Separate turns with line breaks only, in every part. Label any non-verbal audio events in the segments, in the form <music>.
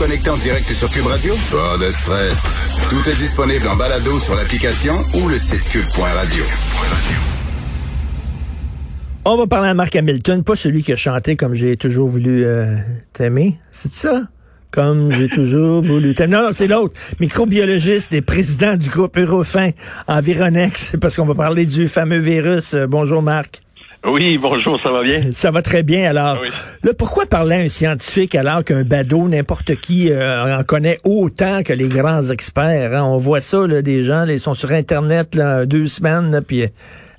connecter en direct sur Cube Radio? Pas de stress. Tout est disponible en balado sur l'application ou le site cube.radio.
On va parler à Marc Hamilton, pas celui qui a chanté comme j'ai toujours voulu euh, t'aimer. C'est ça? Comme j'ai <laughs> toujours voulu t'aimer. Non, c'est l'autre. Microbiologiste et président du groupe Eurofin Environex, parce qu'on va parler du fameux virus. Euh, bonjour Marc.
Oui, bonjour, ça va bien?
Ça va très bien. Alors, là, pourquoi parler à un scientifique alors qu'un badaud, n'importe qui euh, en connaît autant que les grands experts? Hein? On voit ça, là, des gens, ils sont sur Internet là, deux semaines, puis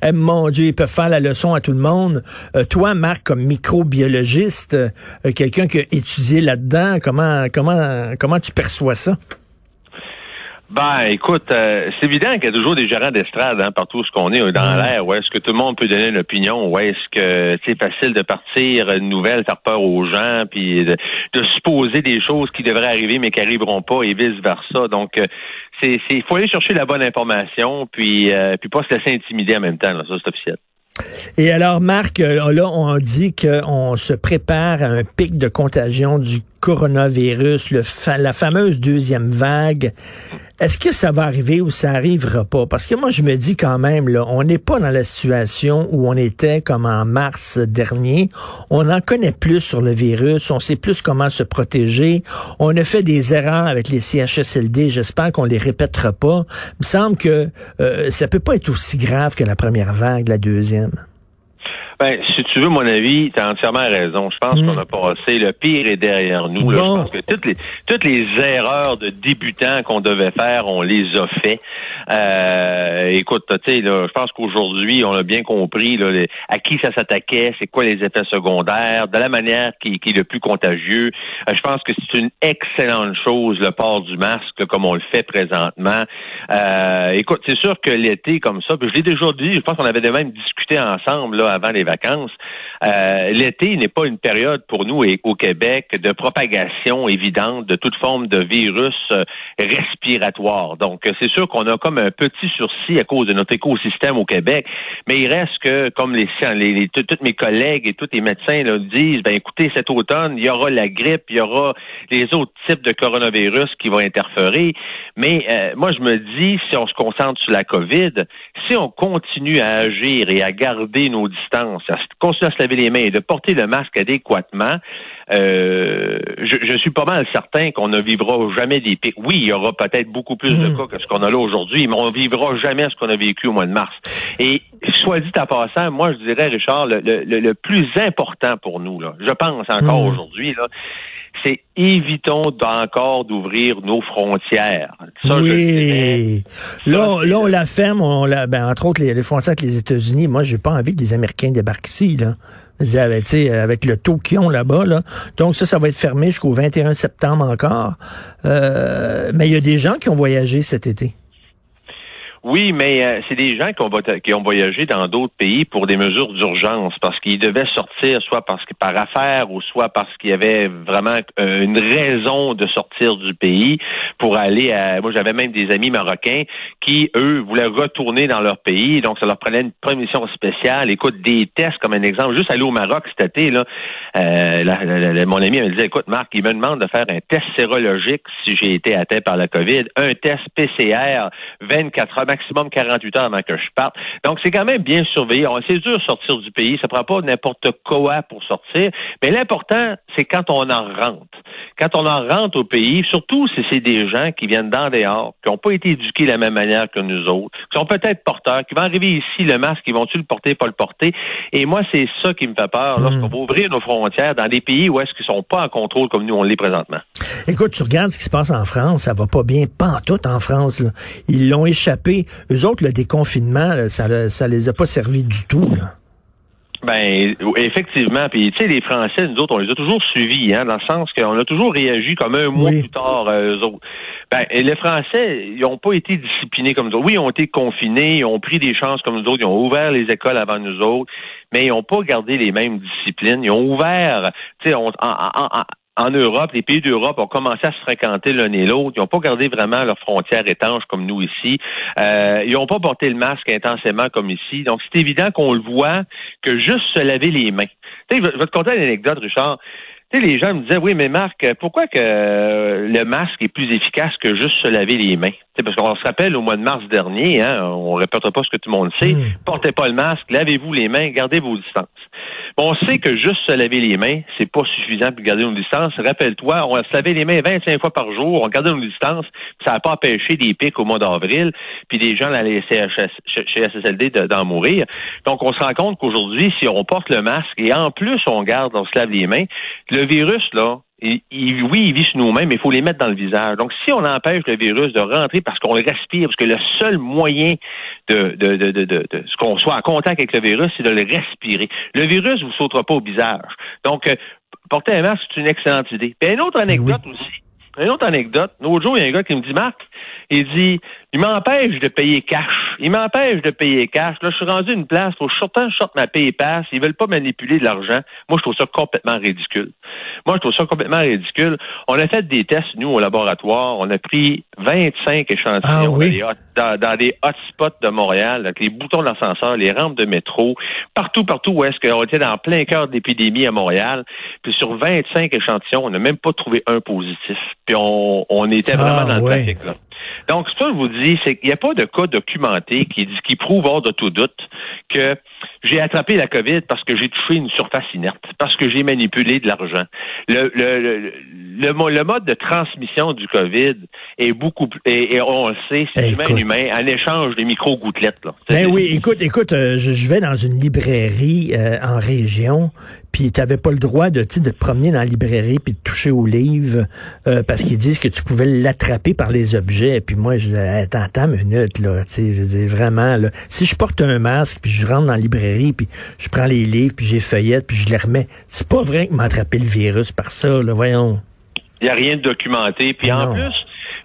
eh, mon Dieu, ils peuvent faire la leçon à tout le monde. Euh, toi, Marc, comme microbiologiste, euh, quelqu'un qui a étudié là-dedans, comment, comment, comment tu perçois ça?
Ben, écoute, euh, c'est évident qu'il y a toujours des gérants d'estrade hein, partout ce qu'on est dans l'air. Où est-ce que tout le monde peut donner une opinion? Où est-ce que c'est facile de partir une nouvelle, faire peur aux gens, puis de, supposer des choses qui devraient arriver mais qui arriveront pas et vice versa. Donc, euh, c'est, il faut aller chercher la bonne information, puis euh, puis pas se laisser intimider en même temps. Là, ça, c'est officiel.
Et alors, Marc, là, on dit qu'on se prépare à un pic de contagion du coronavirus, le la fameuse deuxième vague. Est-ce que ça va arriver ou ça arrivera pas? Parce que moi, je me dis quand même, là, on n'est pas dans la situation où on était comme en mars dernier. On en connaît plus sur le virus, on sait plus comment se protéger. On a fait des erreurs avec les CHSLD. J'espère qu'on les répétera pas. Il me semble que euh, ça peut pas être aussi grave que la première vague, la deuxième.
Ben, si tu veux mon avis, tu as entièrement raison. Je pense mm. qu'on a passé le pire est derrière nous. Je pense que toutes les toutes les erreurs de débutants qu'on devait faire, on les a fait. Euh, écoute, tu sais, je pense qu'aujourd'hui, on a bien compris là, à qui ça s'attaquait, c'est quoi les effets secondaires, de la manière qui, est le plus contagieux. Euh, je pense que c'est une excellente chose le port du masque comme on le fait présentement. Euh, écoute, c'est sûr que l'été comme ça, puis je l'ai déjà dit, je pense qu'on avait même discuté ensemble là, avant les vacances. Euh, l'été n'est pas une période pour nous et au Québec de propagation évidente de toute forme de virus euh, respiratoire. Donc, c'est sûr qu'on a comme un petit sursis à cause de notre écosystème au Québec, mais il reste que, comme les, les, tous mes collègues et tous les médecins là, disent, ben écoutez, cet automne, il y aura la grippe, il y aura les autres types de coronavirus qui vont interférer. Mais euh, moi, je me dis, si on se concentre sur la COVID, si on continue à agir et à garder nos distances, à continuer à se laver les mains et de porter le masque adéquatement, euh, je, suis pas mal certain qu'on ne vivra jamais des pics. Oui, il y aura peut-être beaucoup plus de hmm. cas que ce qu'on a là aujourd'hui, mais on vivra jamais ce qu'on a vécu au mois de mars. Et soit dit en passant, moi je dirais, Richard, le, le, plus important pour nous, là, je pense encore hmm. aujourd'hui, là, c'est évitons encore d'ouvrir nos frontières.
oui. là, là, on la ferme, on la, ben, entre autres, les, frontières avec les États-Unis. Moi, j'ai pas envie que les Américains débarquent ici, là. Avec, avec le taux qu'ils ont là-bas, là. Donc ça, ça va être fermé jusqu'au 21 septembre encore. Euh, mais il y a des gens qui ont voyagé cet été.
Oui, mais euh, c'est des gens qui ont, voyagé dans d'autres pays pour des mesures d'urgence parce qu'ils devaient sortir soit parce que par affaire ou soit parce qu'il y avait vraiment euh, une raison de sortir du pays pour aller à. Moi, j'avais même des amis marocains qui eux voulaient retourner dans leur pays, donc ça leur prenait une permission spéciale. Écoute, des tests comme un exemple, juste aller au Maroc cet été là, euh, mon ami me disait, écoute, Marc, il me demande de faire un test sérologique si j'ai été atteint par la COVID, un test PCR 24 heures maximum 48 heures avant que je parte. Donc, c'est quand même bien surveillé. C'est dur de sortir du pays. Ça prend pas n'importe quoi pour sortir. Mais l'important, c'est quand on en rentre. Quand on en rentre au pays, surtout si c'est des gens qui viennent d'en dehors, qui n'ont pas été éduqués de la même manière que nous autres, qui sont peut-être porteurs, qui vont arriver ici, le masque, ils vont-tu le porter, pas le porter? Et moi, c'est ça qui me fait peur hmm. lorsqu'on va ouvrir nos frontières dans des pays où est-ce qu'ils sont pas en contrôle comme nous on l'est présentement.
Écoute, tu regardes ce qui se passe en France, ça va pas bien, pas en tout en France. Ils l'ont échappé. Eux autres, le déconfinement, ça, ça les a pas servi du tout. Là.
Ben effectivement, puis tu sais les Français, nous autres, on les a toujours suivis, hein, dans le sens qu'on a toujours réagi comme un mois plus tard euh, eux autres. Ben les Français, ils n'ont pas été disciplinés comme nous autres. Oui, ils ont été confinés, ils ont pris des chances comme nous autres, ils ont ouvert les écoles avant nous autres, mais ils n'ont pas gardé les mêmes disciplines. Ils ont ouvert, tu sais, en, en Europe, les pays d'Europe ont commencé à se fréquenter l'un et l'autre. Ils n'ont pas gardé vraiment leurs frontières étanches comme nous ici. Euh, ils n'ont pas porté le masque intensément comme ici. Donc, c'est évident qu'on le voit que juste se laver les mains. Tu sais, je vais te conter une anecdote, Richard. tu sais, les gens me disaient, oui, mais Marc, pourquoi que le masque est plus efficace que juste se laver les mains? sais, parce qu'on se rappelle au mois de mars dernier, hein, on ne répétera pas ce que tout le monde sait, hmm. portez pas le masque, lavez-vous les mains, gardez vos distances. On sait que juste se laver les mains, c'est pas suffisant pour garder nos distances. Rappelle-toi, on se laver les mains 25 fois par jour, on gardait nos distances, ça n'a pas empêché des pics au mois d'avril, puis des gens la chez SSLD d'en mourir. Donc, on se rend compte qu'aujourd'hui, si on porte le masque et en plus on garde, on se lave les mains, le virus, là, oui, il vit sur nous-mêmes, mais il faut les mettre dans le visage. Donc, si on empêche le virus de rentrer parce qu'on le respire, parce que le seul moyen de, de, de, de, de, ce qu'on soit en contact avec le virus, c'est de le respirer. Le virus ne vous sautera pas au visage. Donc, euh, porter un masque, c'est une excellente idée. Puis, une autre ben anecdote aussi. Une autre anecdote. L'autre jour, il y a un gars qui me dit, Marc, il dit, il m'empêche de payer cash. Il m'empêche de payer cash. Là, je suis rendu une place, faut que je sorte ma paye passe. Ils veulent pas manipuler de l'argent. Moi, je trouve ça complètement ridicule. Moi, je trouve ça complètement ridicule. On a fait des tests, nous, au laboratoire. On a pris 25 échantillons ah dans, des hotspots de Montréal, avec les boutons d'ascenseur, les rampes de métro, partout, partout où est-ce qu'on était dans plein cœur d'épidémie à Montréal. Puis sur 25 échantillons, on n'a même pas trouvé un positif. Puis on, était vraiment ah, dans le trafic, là. Donc, ce que je vous dis, c'est qu'il n'y a pas de cas documenté qui, qui prouve hors de tout doute que j'ai attrapé la COVID parce que j'ai touché une surface inerte, parce que j'ai manipulé de l'argent. Le, le, le, mode de transmission du COVID est beaucoup plus, et, on le sait, c'est eh, humain humain, en échange des micro-gouttelettes.
Ben oui, écoute, écoute, euh, je, vais dans une librairie euh, en région, puis tu n'avais pas le droit de, de te promener dans la librairie puis de toucher aux livres euh, parce qu'ils disent que tu pouvais l'attraper par les objets. Puis moi, je disais, attends, attends une minute, là, tu sais, je dis vraiment, là, si je porte un masque puis je rentre dans la librairie puis je prends les livres puis j'ai feuillette puis je les remets, c'est pas vrai que m'a attrapé le virus par ça, là, voyons.
Il n'y a rien de documenté. Puis en plus,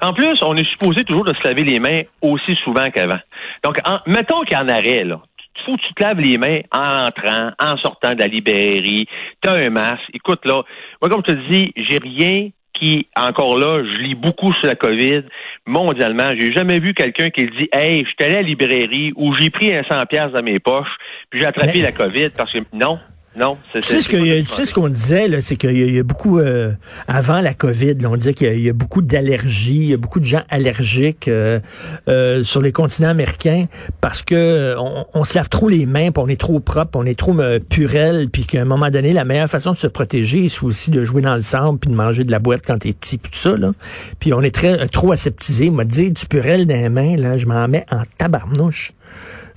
en plus, on est supposé toujours de se laver les mains aussi souvent qu'avant. Donc, mettons qu'il y en arrêt, là faut que tu te laves les mains en entrant, en sortant de la librairie. Tu as un masque. Écoute, là, moi, comme je te dis, j'ai rien qui, encore là, je lis beaucoup sur la COVID mondialement. J'ai jamais vu quelqu'un qui dit Hey, je suis allé à la librairie où j'ai pris un 100 pièces dans mes poches, puis j'ai attrapé la COVID parce que non. Non,
c'est Tu sais ce, que, tu sais ce qu'on disait, là, c'est qu'il y, a beaucoup, euh, avant la COVID, on disait qu'il y, a beaucoup d'allergies, il y a beaucoup de gens allergiques euh, euh, sur les continents américains parce que on, se lave trop les mains, puis on est trop propre, on est trop purel, puis qu'à un moment donné, la meilleure façon de se protéger, c'est aussi de jouer dans le sable, puis de manger de la boîte quand t'es petit, puis tout ça. Là. Puis on est très trop aseptisé. M'a dit du purel dans les mains, là, je m'en mets en tabarnouche.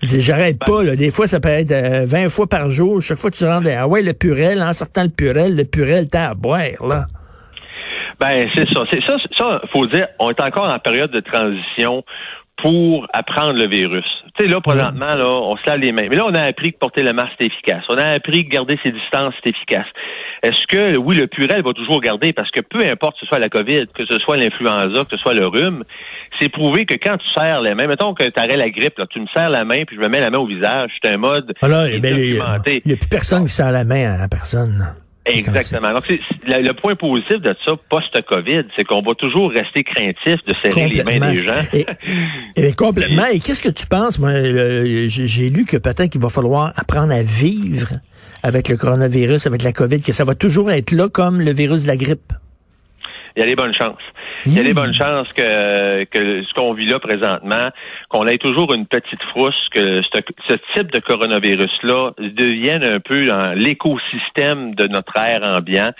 J'arrête pas, là. Des fois, ça peut être 20 euh, fois par jour. Chaque fois que tu rentres, ah ouais, le purel, en sortant le purel, le purel, t'as à boire, là.
Ben, c'est ça. C'est ça, ça, faut dire, on est encore en période de transition pour apprendre le virus. Tu sais, là, présentement, là, on se lave les mains. Mais là, on a appris que porter le masque, c'est efficace. On a appris que garder ses distances, c'est efficace. Est-ce que, oui, le purel va toujours garder, parce que peu importe que ce soit la COVID, que ce soit l'influenza, que ce soit le rhume, c'est prouvé que quand tu serres les mains, mettons que tu arrêtes la grippe, là, tu me serres la main, puis je me mets la main au visage, c'est un mode
voilà, ah ben, Il n'y a, plus personne qui serre la main à la personne.
Exactement. Donc, le, point positif de ça, post-COVID, c'est qu'on va toujours rester craintif de serrer les mains des gens.
Et, complètement. Et qu'est-ce que tu penses? Moi, j'ai lu que peut-être qu'il va falloir apprendre à vivre avec le coronavirus, avec la COVID, que ça va toujours être là comme le virus de la grippe.
Il y a des bonnes chances. Il y a des bonnes chances que, que ce qu'on vit là présentement, qu'on ait toujours une petite frousse, que ce, type de coronavirus-là devienne un peu l'écosystème de notre air ambiant,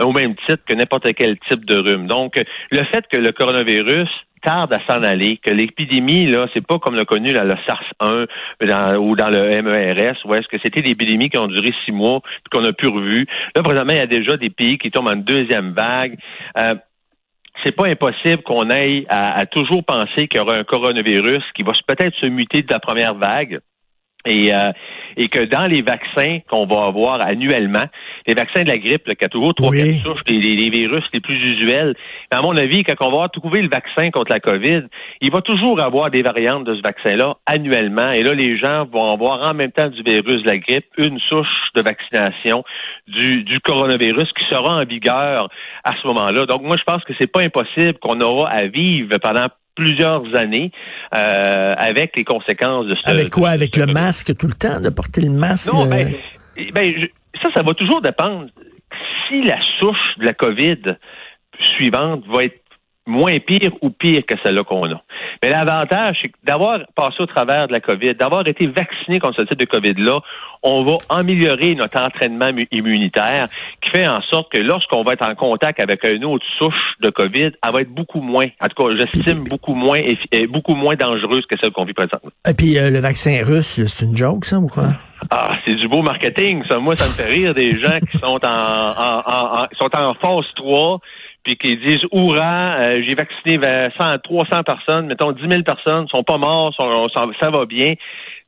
au même titre que n'importe quel type de rhume. Donc, le fait que le coronavirus tarde à s'en aller, que l'épidémie, là, c'est pas comme le connu dans le SARS-1 ou dans le MERS, où est-ce que c'était des épidémies qui ont duré six mois, puis qu'on a pu revu. Là, présentement, il y a déjà des pays qui tombent en deuxième vague. Euh, c'est pas impossible qu'on aille à, toujours penser qu'il y aura un coronavirus qui va peut-être se muter de la première vague. Et, euh, et que dans les vaccins qu'on va avoir annuellement, les vaccins de la grippe, là, qui a toujours trois quatre souches, les, virus les plus usuels, à mon avis, quand on va trouver le vaccin contre la COVID, il va toujours avoir des variantes de ce vaccin-là annuellement. Et là, les gens vont avoir en même temps du virus de la grippe une souche de vaccination du, du coronavirus qui sera en vigueur à ce moment-là. Donc, moi, je pense que c'est pas impossible qu'on aura à vivre pendant plusieurs années euh, avec les conséquences de ce.
Avec quoi? Avec le masque tout le temps, de porter le masque.
Non, ben, ben ça, ça va toujours dépendre si la souche de la COVID suivante va être moins pire ou pire que celle-là qu'on a. Mais l'avantage, c'est que d'avoir passé au travers de la COVID, d'avoir été vacciné contre ce type de COVID-là, on va améliorer notre entraînement immunitaire, qui fait en sorte que lorsqu'on va être en contact avec une autre souche de COVID, elle va être beaucoup moins, en tout cas, j'estime beaucoup moins, beaucoup moins dangereuse que celle qu'on vit présentement.
Et puis euh, le vaccin russe, c'est une joke, ça, ou quoi?
Ah, c'est du beau marketing, ça. Moi, ça me fait rire des gens qui sont en, en, en, sont en phase 3 puis qui disent Oura, euh, j'ai vacciné 100, 300 personnes, mettons 10 000 personnes, sont pas morts, ça va bien.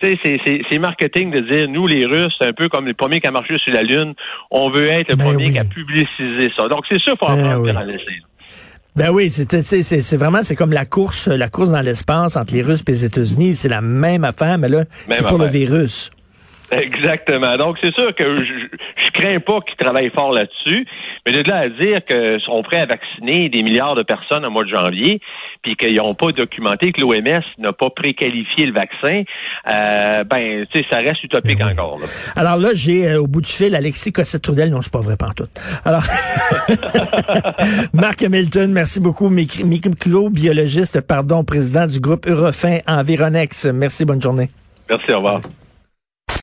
Tu sais, c'est marketing de dire, nous, les Russes, c'est un peu comme les premiers qui ont marché sur la Lune, on veut être le ben premier qui a publicisé ça. Donc, c'est ça qu'il faut ben oui. dans
Ben oui, c'est vraiment c'est comme la course la course dans l'espace entre les Russes et les États-Unis, c'est la même affaire, mais là, c'est pour le virus.
Exactement. Donc, c'est sûr que je, je crains pas qu'ils travaillent fort là-dessus, mais de là à dire qu'ils sont prêts à vacciner des milliards de personnes au mois de janvier, puis qu'ils n'ont pas documenté que l'OMS n'a pas préqualifié le vaccin, euh, ben, tu sais, ça reste utopique ben encore.
Alors là, j'ai euh, au bout du fil Alexis Cossette-Trudel, non, c'est pas vrai tout. Alors, <laughs> Marc Hamilton, merci beaucoup, microbiologiste, pardon, président du groupe Eurofin Environex. Merci, bonne journée.
Merci, au revoir.